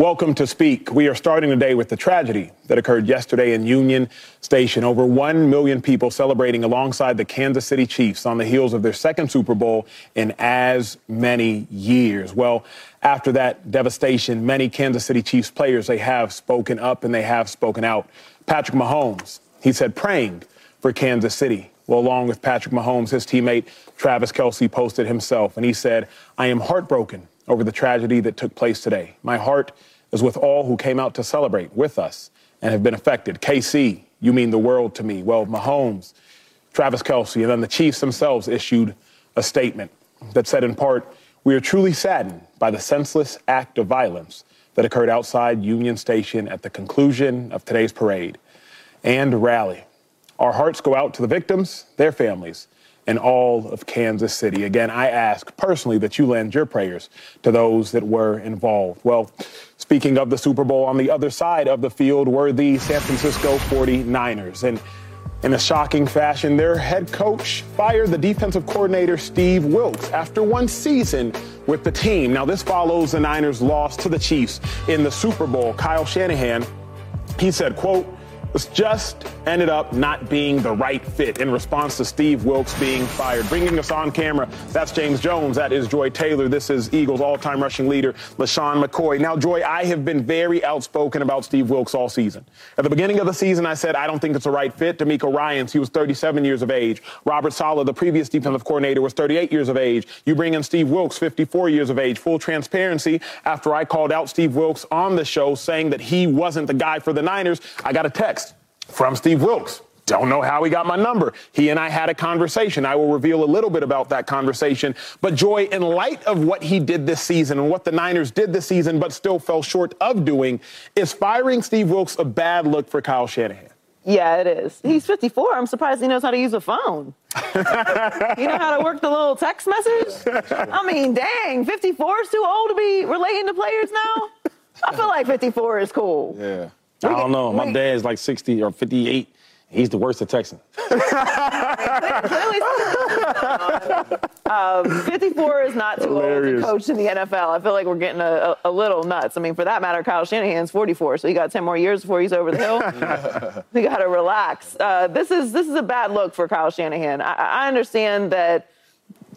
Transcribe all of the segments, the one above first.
Welcome to Speak. We are starting today with the tragedy that occurred yesterday in Union Station. Over 1 million people celebrating alongside the Kansas City Chiefs on the heels of their second Super Bowl in as many years. Well, after that devastation, many Kansas City Chiefs players, they have spoken up and they have spoken out. Patrick Mahomes, he said praying for Kansas City. Well, along with Patrick Mahomes, his teammate Travis Kelce posted himself and he said, I am heartbroken over the tragedy that took place today. My heart is with all who came out to celebrate with us and have been affected. KC, you mean the world to me. Well, Mahomes, Travis Kelce, and then the Chiefs themselves issued a statement that said, in part, we are truly saddened by the senseless act of violence that occurred outside Union Station at the conclusion of today's parade and rally. Our hearts go out to the victims, their families, and all of Kansas City. Again, I ask personally that you lend your prayers to those that were involved. Well, speaking of the Super Bowl, on the other side of the field were the San Francisco 49ers. And in a shocking fashion, their head coach fired the defensive coordinator Steve Wilks after one season with the team. Now, this follows the Niners' loss to the Chiefs in the Super Bowl. Kyle Shanahan, he said, quote, just ended up not being the right fit in response to Steve Wilks being fired. Bringing us on camera, that's James Jones. That is Joy Taylor. This is Eagles all-time rushing leader, LeSean McCoy. Now, Joy, I have been very outspoken about Steve Wilks all season. At the beginning of the season, I said I don't think it's a right fit. DeMeco Ryans, he was 37 years of age. Robert Saleh, the previous defensive coordinator, was 38 years of age. You bring in Steve Wilks, 54 years of age. Full transparency, after I called out Steve Wilks on the show saying that he wasn't the guy for the Niners, I got a text from Steve Wilks. Don't know how he got my number. He and I had a conversation. I will reveal a little bit about that conversation. But Joy, in light of what he did this season and what the Niners did this season, but still fell short of doing, is firing Steve Wilks a bad look for Kyle Shanahan? Yeah, it is. He's 54. I'm surprised he knows how to use a phone. you know how to work the little text message? I mean, dang, 54 is too old to be relating to players now? I feel like 54 is cool. Yeah. I don't know. My dad's like 60 or 58. He's the worst at texting. um, 54 is not too Hilarious. old to coach in the NFL. I feel like we're getting a, a, a, little nuts. I mean, for that matter, Kyle Shanahan's 44, so he got 10 more years before he's over the hill. we got to relax. Uh, this is this is a bad look for Kyle Shanahan. I, I understand that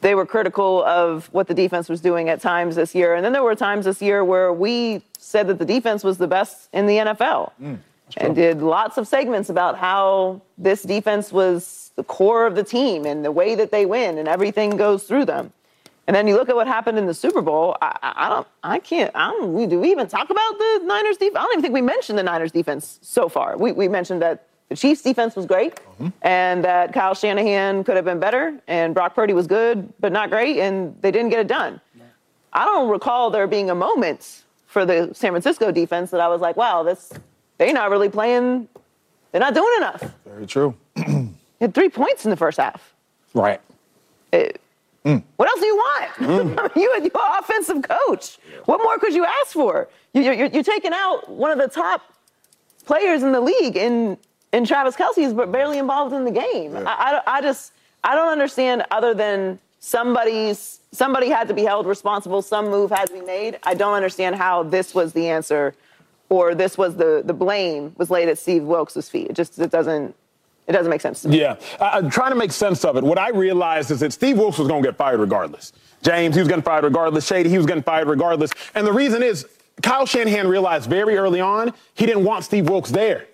they were critical of what the defense was doing at times this year, and then there were times this year where we said that the defense was the best in the NFL mm, and did lots of segments about how this defense was the core of the team and the way that they win and everything goes through them. And then you look at what happened in the Super Bowl. I, I don't, I can't. I don't. We, do we even talk about the Niners defense? I don't even think we mentioned the Niners defense so far. We, we mentioned that the Chiefs defense was great, mm-hmm. and that Kyle Shanahan could have been better, and Brock Purdy was good but not great, and they didn't get it done. I don't recall there being a moment for the San Francisco defense that I was like, wow, this they're not really playing. They're not doing enough. Very true. had three points in the first half. Right. It, mm. What else do you want? Mm. you, you're an offensive coach. What more could you ask for? You, are you're, you're taking out one of the top players in the league in in Travis Kelce is barely involved in the game. Yeah. I, I, I just I don't understand other than somebody's somebody had to be held responsible. Some move had to be made. I don't understand how this was the answer, or this was the the blame was laid at Steve Wilks' feet. It just it doesn't. It doesn't make sense to me. Yeah, I'm trying to make sense of it. What I realized is that Steve Wilks was going to get fired regardless. James, he was getting fired regardless. Shady, he was getting fired regardless. And the reason is Kyle Shanahan realized very early on he didn't want Steve Wilks there.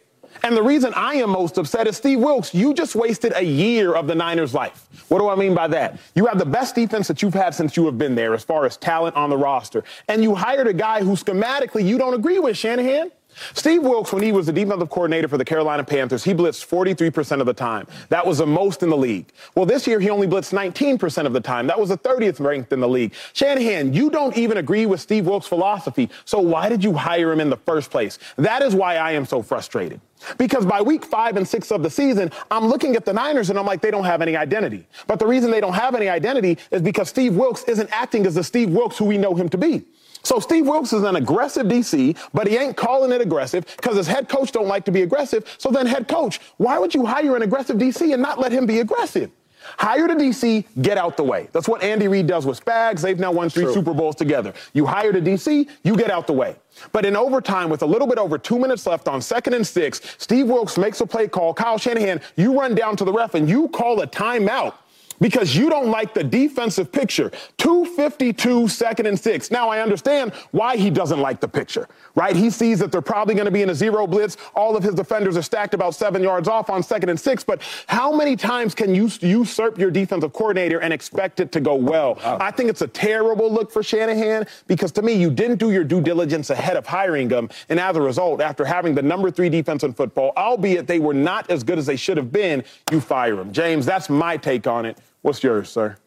And the reason I am most upset is Steve Wilks, you just wasted a year of the Niners' life. What do I mean by that? You have the best defense that you've had since you have been there as far as talent on the roster. And you hired a guy who schematically you don't agree with, Shanahan. Steve Wilks, when he was the defensive coordinator for the Carolina Panthers, he blitzed 43% of the time. That was the most in the league. Well, this year he only blitzed 19% of the time. That was the 30th ranked in the league. Shanahan, you don't even agree with Steve Wilks' philosophy. So why did you hire him in the first place? That is why I am so frustrated. Because by week five and six of the season, I'm looking at the Niners and I'm like, they don't have any identity. But the reason they don't have any identity is because Steve Wilks isn't acting as the Steve Wilks who we know him to be. So Steve Wilks is an aggressive DC, but he ain't calling it aggressive because his head coach don't like to be aggressive. So then head coach, why would you hire an aggressive DC and not let him be aggressive? Hire the DC, get out the way. That's what Andy Reid does with Spags. They've now won three True. Super Bowls together. You hire the DC, you get out the way. But in overtime, with a little bit over two minutes left on second and six, Steve Wilks makes a play call. Kyle Shanahan, you run down to the ref and you call a timeout because you don't like the defensive picture. 252 second and six. Now I understand why he doesn't like the picture, right? He sees that they're probably going to be in a zero blitz. All of his defenders are stacked about seven yards off on second and six. But how many times can you usurp your defensive coordinator and expect it to go well? I think it's a terrible look for Shanahan because to me, you didn't do your due diligence ahead of hiring him. And as a result, after having the number three defense in football, albeit they were not as good as they should have been, you fire him. James, that's my take on it. What's yours, sir?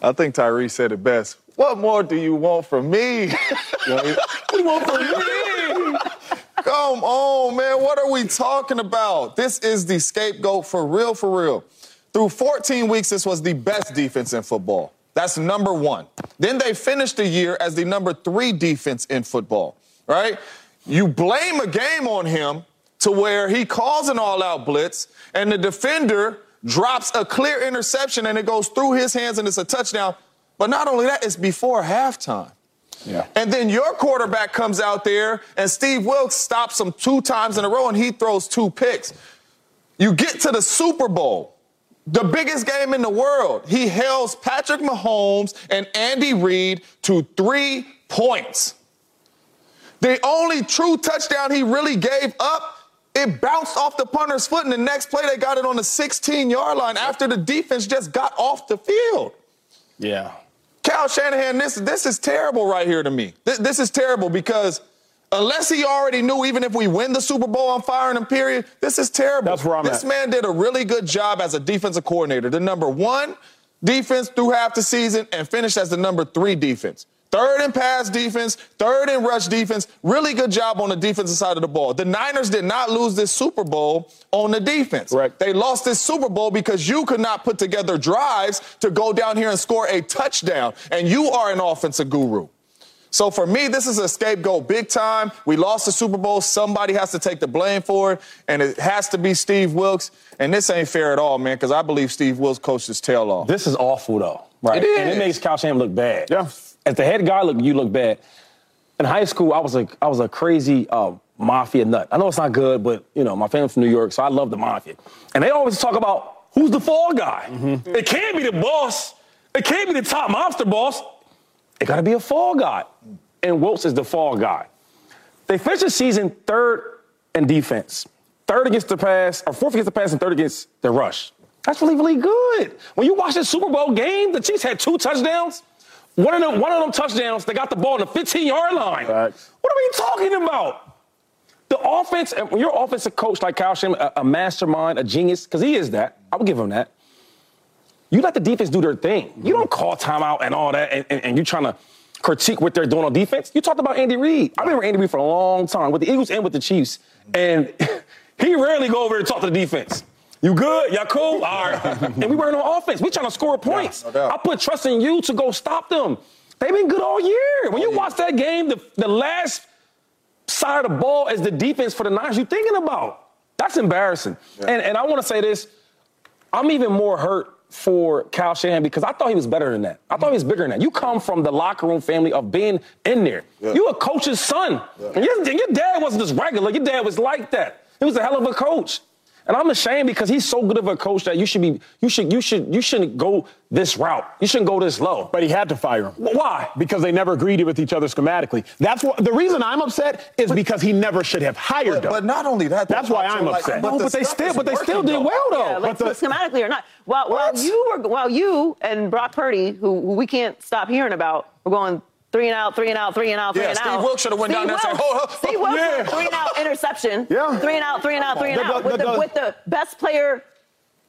I think Tyree said it best. What more do you want from me? what do you want from me? Come on, man. What are we talking about? This is the scapegoat for real, for real. Through 14 weeks, this was the best defense in football. That's number one. Then they finished the year as the number three defense in football, right? You blame a game on him to where he calls an all out blitz and the defender drops a clear interception and it goes through his hands and it's a touchdown. But not only that, it's before halftime. Yeah. And then your quarterback comes out there and Steve Wilks stops him two times in a row and he throws two picks. You get to the Super Bowl, the biggest game in the world. He hails Patrick Mahomes and Andy Reid to three points. The only true touchdown he really gave up it bounced off the punter's foot, and the next play they got it on the 16 yard line after the defense just got off the field. Yeah. Cal Shanahan, this, this is terrible right here to me. This, this is terrible because unless he already knew, even if we win the Super Bowl, I'm firing him, period, this is terrible. That's where I'm this at. man did a really good job as a defensive coordinator. The number one defense through half the season and finished as the number three defense. Third in pass defense, third in rush defense. Really good job on the defensive side of the ball. The Niners did not lose this Super Bowl on the defense. Right. They lost this Super Bowl because you could not put together drives to go down here and score a touchdown. And you are an offensive guru. So for me, this is a scapegoat big time. We lost the Super Bowl. Somebody has to take the blame for it, and it has to be Steve Wilks. And this ain't fair at all, man, because I believe Steve Wilks coached his tail off. This is awful, though, right? It is. And it makes Kyle Shanahan look bad. Yeah as the head guy, look, you look bad. In high school, I was a I was a crazy uh, mafia nut. I know it's not good, but you know, my family's from New York, so I love the mafia. And they always talk about who's the fall guy. Mm-hmm. It can't be the boss. It can't be the top mobster boss. It got to be a fall guy. And Wilks is the fall guy. They finished the season third in defense, third against the pass, or fourth against the pass, and third against the rush. That's really, really good. When you watch the Super Bowl game, the Chiefs had two touchdowns. One of them, one of them touchdowns, they got the ball in the 15 yard line. Right. What are we talking about? The offense, uh, when you're offensive coach like Kyle Shanahan, a, a mastermind, a genius, because he is that. I would give him that. You let the defense do their thing. You don't call timeout and all that, and, and, and you're trying to critique what they're doing on defense. You talked about Andy Reid. I remember Andy Reid for a long time with the Eagles and with the Chiefs, and he rarely go over and talk to the defense. You good? Y'all cool? All right. and we weren't on offense. We trying to score points. Yeah, no I put trust in you to go stop them. They've been good all year. When you watch that game, the, the last side of the ball is the defense for the Niners you thinking about. That's embarrassing. Yeah. And, and I want to say this. I'm even more hurt for Kyle Shanahan because I thought he was better than that. I thought he was bigger than that. You come from the locker room family of being in there. Yeah. You a coach's son. Yeah. And your, your dad wasn't just regular. Your dad was like that. He was a hell of a coach. And I'm ashamed because he's so good of a coach that you should be, you should, you should, you shouldn't go this route. You shouldn't go this low. But he had to fire him. Why? Because they never agreed with each other schematically. That's what the reason I'm upset is but, because he never should have hired but, But not only that, that's why I'm like, upset. But, no, but they still, but they still did well though. Yeah, like the, schematically or not. While, while you were, while you and Brock Purdy, who, who we can't stop hearing about, were going Three and out, three and out, three and out, three yeah, and Steve out. Steve Wilks should have went Steve down Wilks, there and said, "Oh, oh Steve Wilks, yeah. three and out interception. Yeah. Three and out, three and out, three and the, out. The, with, the, the, with the best player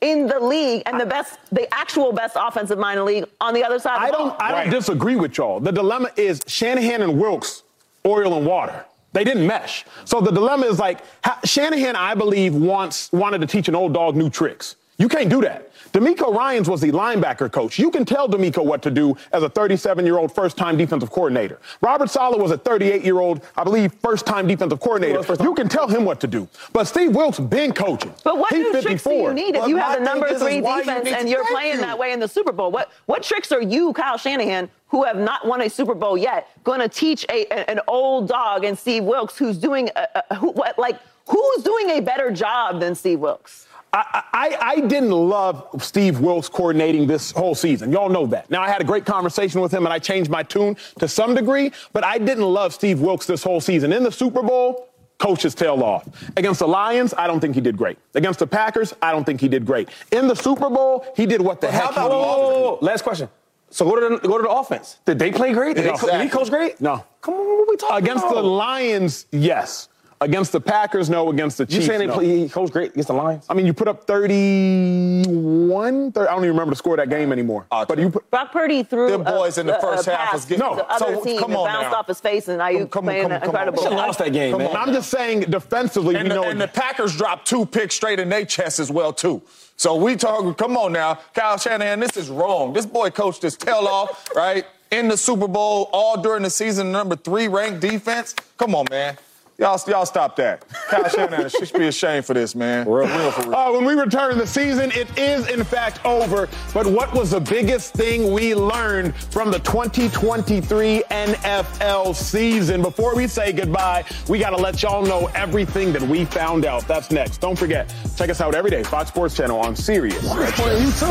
in the league and the best, the actual best offensive mind in the league on the other side. I don't, I don't disagree with y'all. The dilemma is Shanahan and Wilks, oil and water. They didn't mesh. So the dilemma is like Shanahan, I believe, wants wanted to teach an old dog new tricks. You can't do that. DeMeco Ryans was the linebacker coach. You can tell DeMeco what to do as a 37 year old first time defensive coordinator. Robert Saleh was a 38 year old, I believe, first time defensive coordinator. You can tell him what to do. But Steve Wilks been coaching. But what He's new 54. tricks do you need if But you have the number thing is, three is why you and you're playing you. that way in the Super Bowl? What what tricks are you, Kyle Shanahan, who have not won a Super Bowl yet, going to teach a, a- an old dog and Steve Wilks, who's doing a, a, who, what like who's doing a better job than Steve Wilks? I, I, I didn't love Steve Wilks coordinating this whole season. Y'all know that. Now, I had a great conversation with him and I changed my tune to some degree, but I didn't love Steve Wilks this whole season. In the Super Bowl, coach his tail off. Against the Lions, I don't think he did great. Against the Packers, I don't think he did great. In the Super Bowl, he did what the But heck how he about do. Oh, last question. So go to the go to the offense. Did they play great? Did, they, co- did he coach great? No. Come on, what are we talking Against about? the Lions, yes. Against the Packers, no. Against the Chiefs, You Chiefs, saying they no. play, he coached great against the Lions? I mean, you put up 31, 30, I don't even remember the score of that game anymore. Oh, but you put, Brock Purdy threw Them boys a, in the a- first a half was getting- to the No, other so team come and on bounced now. off his face, and Aiyuk Come on, playing come on, come on. incredible. Should've lost that game, Come man. on. I'm just saying defensively, And, we the, know. and the Packers dropped two picks straight in their chest as well, too. So we talk, come on now, Kyle Shanahan, this is wrong. This boy coached his tail off, right? In the Super Bowl, all during the season, number three ranked defense. Come on, man. Y'all, y'all stop that. Kyle Shanahan should be ashamed for this, man. real, real, for real. Uh, when we return, the season, it is in fact over. But what was the biggest thing we learned from the 2023 NFL season? Before we say goodbye, we got to let y'all know everything that we found out. That's next. Don't forget, check us out every day, Fox Sports Channel on Sirius. Playing you too.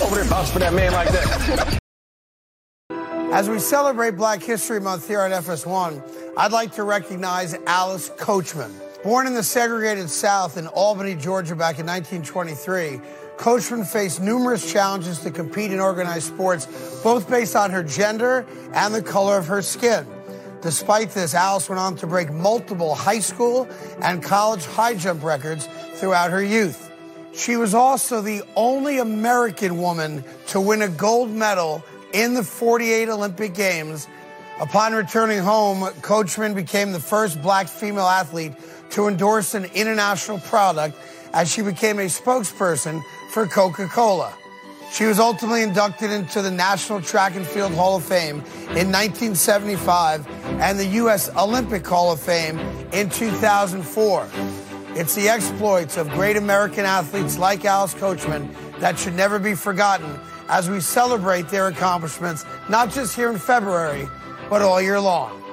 Over there, bounce for that man like that. As we celebrate Black History Month here on FS1, I'd like to recognize Alice Coachman. Born in the segregated South in Albany, Georgia back in 1923, Coachman faced numerous challenges to compete in organized sports, both based on her gender and the color of her skin. Despite this, Alice went on to break multiple high school and college high jump records throughout her youth. She was also the only American woman to win a gold medal in the 48 Olympic Games. Upon returning home, Coachman became the first black female athlete to endorse an international product as she became a spokesperson for Coca Cola. She was ultimately inducted into the National Track and Field Hall of Fame in 1975 and the U.S. Olympic Hall of Fame in 2004. It's the exploits of great American athletes like Alice Coachman that should never be forgotten as we celebrate their accomplishments, not just here in February, but all year long.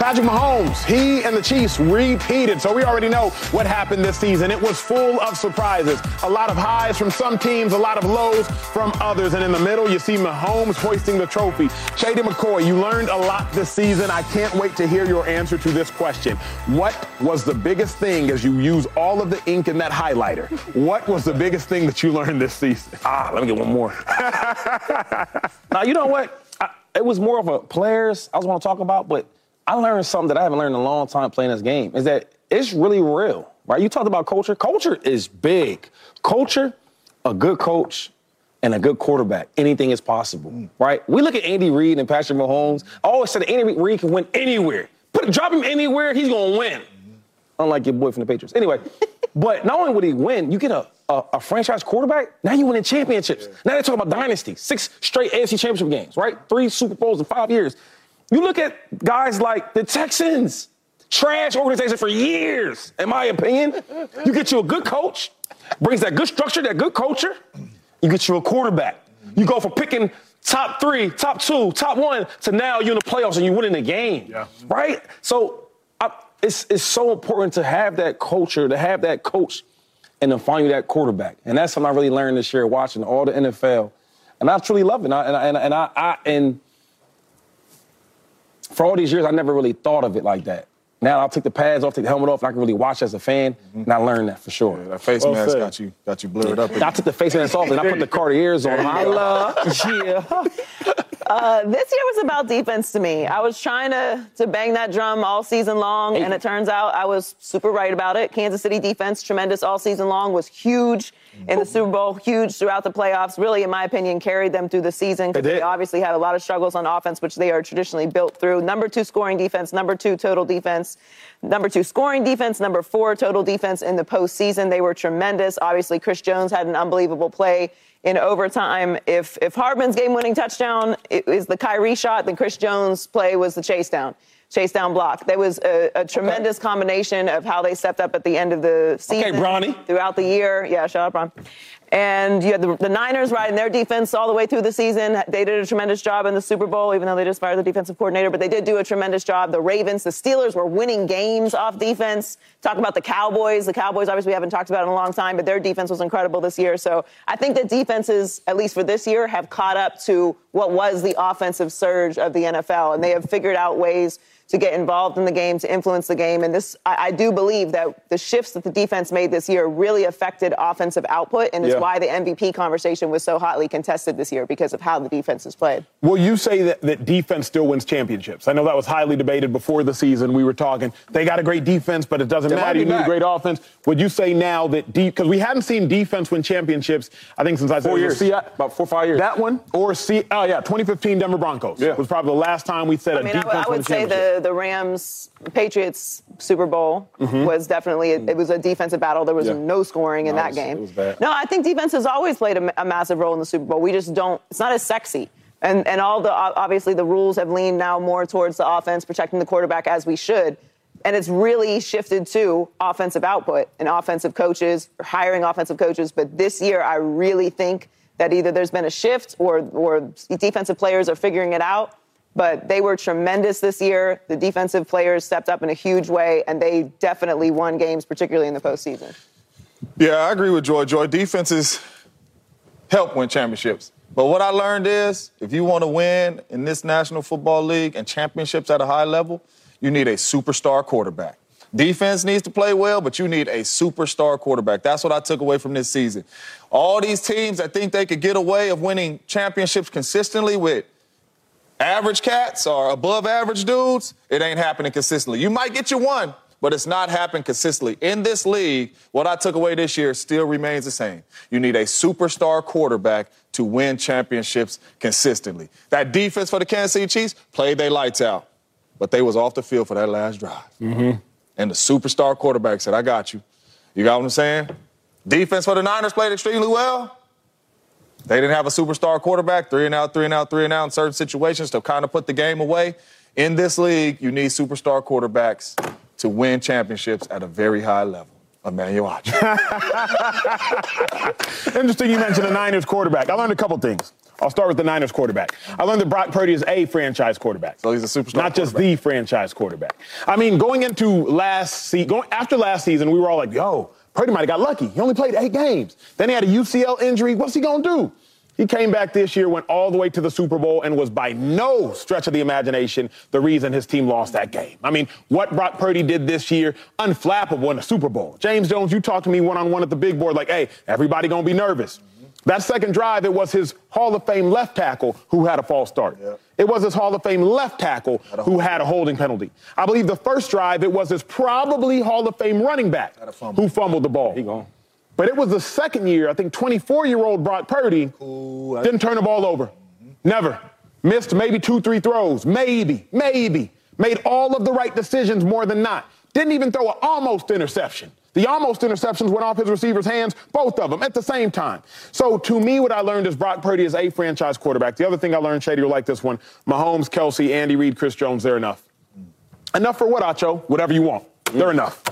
Patrick Mahomes, he and the Chiefs repeated, so we already know what happened this season. It was full of surprises. A lot of highs from some teams, a lot of lows from others. And in the middle, you see Mahomes hoisting the trophy. Shady McCoy, you learned a lot this season. I can't wait to hear your answer to this question. What was the biggest thing as you use all of the ink in that highlighter? What was the biggest thing that you learned this season? Ah, let me get one more. now, you know what? I, it was more of a players I was want to talk about, but I learned something that I haven't learned in a long time playing this game is that it's really real, right? You talked about culture. Culture is big. Culture, a good coach, and a good quarterback, anything is possible, mm. right? We look at Andy Reid and Patrick Mahomes. I always said that Andy Reid can win anywhere. Put drop him anywhere, he's gonna win. Mm-hmm. Unlike your boy from the Patriots. Anyway, but not only would he win, you get a, a, a franchise quarterback, now you winning championships. Now they're talking about dynasty, six straight AFC championship games, right? Three Super Bowls in five years. You look at guys like the Texans, trash organization for years, in my opinion. You get you a good coach, brings that good structure, that good culture. You get you a quarterback. You go from picking top three, top two, top one to now you're in the playoffs and you're winning the game. Yeah. Right? So I, it's, it's so important to have that culture, to have that coach, and to find you that quarterback. And that's something I really learned this year watching all the NFL. And I truly love it. And I, and I, and I, and I, I and for all these years, I never really thought of it like that. Now I'll take the pads off, take the helmet off, and I can really watch as a fan, and I learned that for sure. That face Well mask said. got you, got you blurred up. I took the face mask off and I put the Cartiers on. I love, yeah. Uh, this year was about defense to me. I was trying to to bang that drum all season long, and it turns out I was super right about it. Kansas City defense, tremendous all season long, was huge in the Super Bowl, huge throughout the playoffs. Really, in my opinion, carried them through the season. They, they obviously had a lot of struggles on offense, which they are traditionally built through. Number two scoring defense, number two total defense, number two scoring defense, number four total defense in the postseason. They were tremendous. Obviously, Chris Jones had an unbelievable play in overtime. If if Hardman's game-winning touchdown is the Kyrie shot, then Chris Jones' play was the chase down chase down block. There was a, a tremendous okay. combination of how they stepped up at the end of the season. Okay, Bronny. Throughout the year. Yeah, shout out, Bron. And you had the, the, Niners riding their defense all the way through the season. They did a tremendous job in the Super Bowl, even though they just fired the defensive coordinator, but they did do a tremendous job. The Ravens, the Steelers were winning games off defense. Talk about the Cowboys. The Cowboys, obviously, we haven't talked about in a long time, but their defense was incredible this year. So I think that defenses, at least for this year, have caught up to what was the offensive surge of the NFL, and they have figured out ways to get involved in the game, to influence the game. And this, I, I, do believe that the shifts that the defense made this year really affected offensive output, and is yeah. why the MVP conversation was so hotly contested this year because of how the defense has played. Will you say that, that defense still wins championships? I know that was highly debated before the season. We were talking, they got a great defense, but it doesn't they matter. You need a great offense. Would you say now that deep, because we hadn't seen defense win championships, I think, since I four years. See, about four, five years. That one? Or see, oh, yeah, 2015 Denver Broncos yeah. was probably the last time we said I a mean, defense I would, I would say the the Rams Patriots Super Bowl mm-hmm. was definitely it was a defensive battle. There was yeah. no scoring in no, that game. No, I think defense has always played a, a massive role in the Super Bowl. We just don't. It's not as sexy. And, and all the obviously the rules have leaned now more towards the offense protecting the quarterback as we should and it's really shifted to offensive output and offensive coaches hiring offensive coaches but this year i really think that either there's been a shift or or defensive players are figuring it out but they were tremendous this year. The defensive players stepped up in a huge way, and they definitely won games, particularly in the postseason. Yeah, I agree with Joy. Joy, defenses help win championships. But what I learned is if you want to win in this National Football League and championships at a high level, you need a superstar quarterback. Defense needs to play well, but you need a superstar quarterback. That's what I took away from this season. All these teams that think they could get away of winning championships consistently with average cats or above average dudes, it ain't happening consistently. You might get you one, but it's not happening consistently. In this league, what I took away this year still remains the same. You need a superstar quarterback to win championships consistently. That defense for the Kansas City Chiefs played their lights out, but they was off the field for that last drive. Mm-hmm. And the superstar quarterback said, I got you. You got what I'm saying? Defense for the Niners played extremely well. They didn't have a superstar quarterback, three and out, three and out, three and out in certain situations to kind of put the game away. In this league, you need superstar quarterbacks to win championships at a very high level. Emmanuel Watch. Interesting you mentioned the Niners quarterback. I learned a couple things. I'll start with the Niners quarterback. I learned that Brock Purdy is a franchise quarterback. So he's a superstar. Not just the franchise quarterback. I mean, going into last season, going after last season, we were all like, yo, Purdy might have got lucky. He only played eight games. Then he had a UCL injury. What's he going to do? He came back this year, went all the way to the Super Bowl, and was by no stretch of the imagination the reason his team lost that game. I mean, what Brock Purdy did this year, unflappable in the Super Bowl. James Jones, you talked to me one on one at the big board, like, hey, everybody gonna be nervous. That second drive, it was his Hall of Fame left tackle who had a false start. It was his Hall of Fame left tackle who had a holding penalty. I believe the first drive, it was his probably Hall of Fame running back fumble. who fumbled the ball. He gone. But it was the second year, I think 24 year old Brock Purdy Ooh, didn't turn the ball over. Mm-hmm. Never. Missed maybe two, three throws. Maybe, maybe. Made all of the right decisions more than not. Didn't even throw an almost interception. The almost interceptions went off his receiver's hands, both of them at the same time. So to me, what I learned is Brock Purdy is a franchise quarterback. The other thing I learned, Shady, you'll like this one Mahomes, Kelce, Andy Reid, Chris Jones, they're enough. Enough for what, Acho? Whatever you want. They're enough.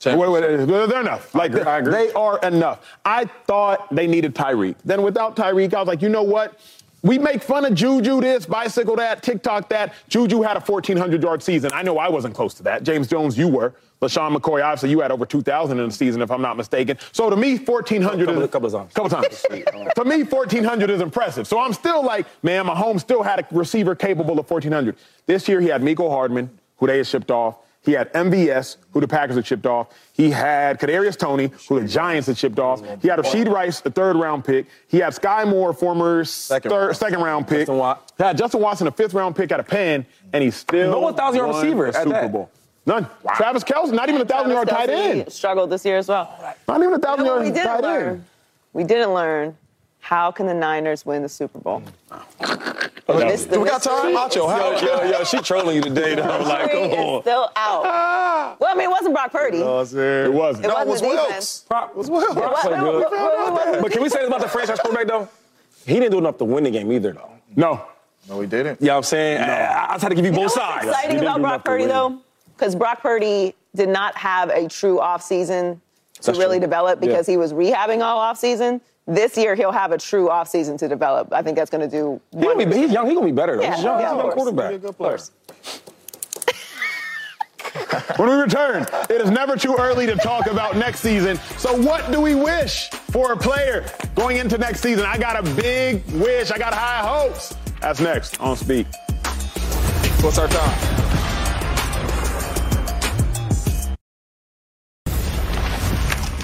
They're enough. Like they are enough. I thought they needed Tyreek. Then without Tyreek, I was like, you know what? We make fun of Juju this, bicycle that, TikTok that. Juju had a 1,400 yard season. I know I wasn't close to that. James Jones, you were. LeSean McCoy, obviously, you had over 2,000 in the season, if I'm not mistaken. So to me, 1,400 couple, is. Couple times. Couple times. to me, 1,400 is impressive. So I'm still like, man, Mahomes still had a receiver capable of 1,400. This year, he had Mecole Hardman, who they had shipped off. He had MVS, who the Packers had shipped off. He had Kadarius Toney, who the Giants had shipped off. He had Rashee Rice, the third round pick. He had Skyy Moore, former second, third, second round pick. Justin Watt. He had Justin Watson, a fifth round pick out of Penn, and he still no 1,000 yard receiver Super that. Bowl. None. Wow. Travis Kelce, not even a thousand yard tight end. Struggled this year as well. Not even a thousand you know yard tight end. we didn't learn how can the Niners win the Super Bowl? Mm. Oh, this, Do we got time? Macho, how? Yo, yo, yo, she trolling you today, though. Like, come on. still out. Well, I mean, it wasn't Brock Purdy. No, it wasn't. It no, wasn't it was Wilks. Brock was Wilks. Brock played good. But can we say this about the franchise quarterback, though? He didn't do enough to win the game either, though. No. No, he didn't. You know I'm saying? No. I, I just had to give you, you both sides. What's exciting about Brock Purdy, though? Because Brock Purdy did not have a true offseason to That's really true. develop because yeah. he was rehabbing all offseason. This year he'll have a true offseason to develop. I think that's going to do. He gonna be, he's young. He's gonna be better. Though. Yeah, he's young. Yeah, he's a young quarterback. He's a good player. when we return, it is never too early to talk about next season. So, what do we wish for a player going into next season? I got a big wish. I got high hopes. That's next on Speak. What's our time?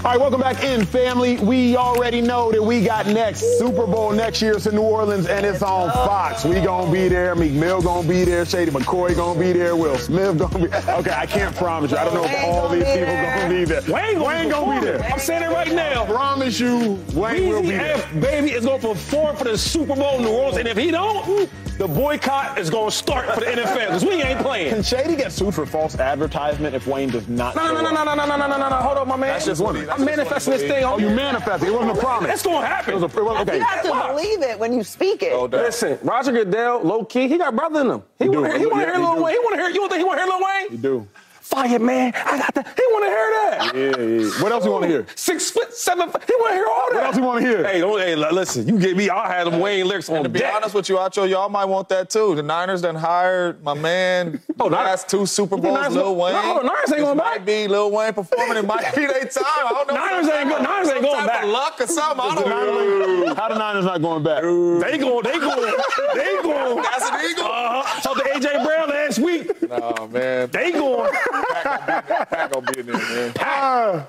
All right, welcome back in, family. We already know that we got next Super Bowl next year. It's in New Orleans, and it's on Fox. We gonna be there. Meek Mill gonna be there. Shady McCoy gonna be there. Will Smith gonna be. Okay, I can't promise you. I don't know if all these people gonna be there. Wayne gonna, Wayne gonna be there. I'm saying it right now. I promise you, Wayne Weezy will be there. F, baby is gonna perform for the Super Bowl in New Orleans, and if he don't, the boycott is going to start for the NFL because we ain't playing. Can Shady get sued for false advertisement if Wayne does not? No, no, no, no, no, no, no, no, no, no, no. Hold up, my man. That's just one. I'm manifesting this thing. Oh, you manifested. It wasn't a promise. It's going to happen. It was a, it was, okay. You have to wow. believe it when you speak it. Oh, Listen, Roger Goodell, low key, he got brother in him. He, he want to hear, hear Lil Wayne. He want to hear. You think he want to hear Lil Wayne? You do fire, man. I got the. He want to hear that. Yeah, yeah. What else you want to hear? Six foot, seven. Foot. He want to hear all that. What else you want to hear? Hey, don't, hey, listen. You get me. I had them Wayne lyrics on and to be deck. honest with you, Acho, y'all might want that too. The Niners done hired my man. oh, last two Super Bowls, Lil Wayne. No, the Niners ain't going back. Might be Lil Wayne performing. It might be their time. I don't know. Niners ain't going. Niners ain't going back. luck or something. I don't know. How the Niners not going back? They going. They going. They going. That's an eagle. Uh-huh. Talked to AJ Brown last week. Oh man. They going. Pack gonna be in there, man. Uh,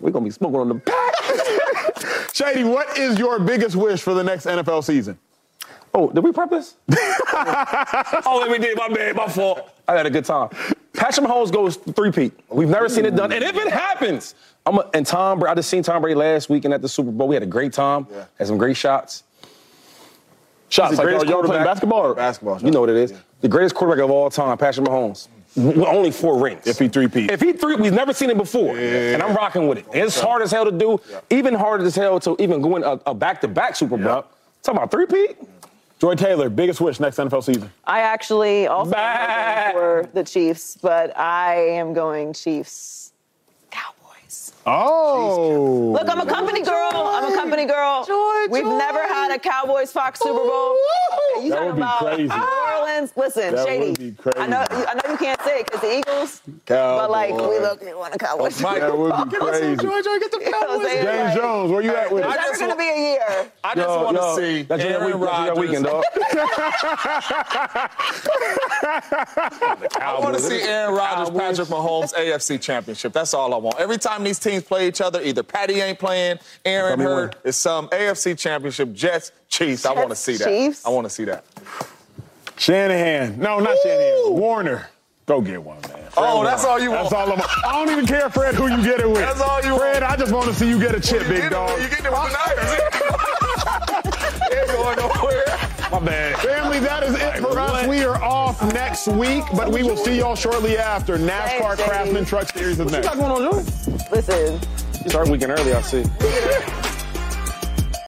We're gonna be smoking on the pack. Shady, what is your biggest wish for the next NFL season? Oh, did we prep this? oh, let me did. My bad. My fault. I had a good time. Patrick Mahomes goes three-peat. We've never seen it done. And if it happens, I'm a, and Tom Brady, I just seen Tom Brady last weekend at the Super Bowl. We had a great time. Yeah. Had some great shots. Shots. Like y'all playing basketball or basketball? You know what it is. Yeah. The greatest quarterback of all time, Patrick Mahomes only four rings. If he three P. If he three, we've never seen it before, yeah. and I'm rocking with it. It's hard as hell to do, yeah. even harder as hell to even go in a, back to back Super Bowl. Yep. Talking about three P. Joy Taylor, biggest wish next NFL season. I actually also for the Chiefs, but I am going Chiefs. Oh. Look, I'm a company girl. I'm a company girl. Joy, We've joy. never had a Cowboys Fox Super Bowl. You that would be about crazy. New Orleans. Listen, that Shady. Would be crazy. I know, I know you can't say it because the Eagles. Cowboys. But like, we look, we want a Cowboys. Oh, that would be crazy. Joy, Joy, get the Cowboys. James right. Jones, where you at with it? It's never gonna be a year. I just want to see that's Aaron Rodgers. weekend, dog. I want to see Aaron Rodgers, Patrick Mahomes, AFC Championship. That's all I want. Every time these teams play each other, either Patty ain't playing, Aaron hurt, it's some AFC Championship, Jets, Chiefs. Jets, I want to see that. Chiefs? I want to see that. Shanahan. No, not Shanahan. Warner. Go get one, man. Oh, Fred oh, that's all you want. That's all I'm. I don't even care, Fred, who you get it with. That's all you Fred, want. I just want to see you get a chip, big dog. You get it with the Niners. ain't going nowhere. My bad. Family, that is it for us. We are off next week, but we will see y'all shortly after. NASCAR Craftsman Truck Series is next. What you got going on, Joey? Listen. You start weekend early, I see.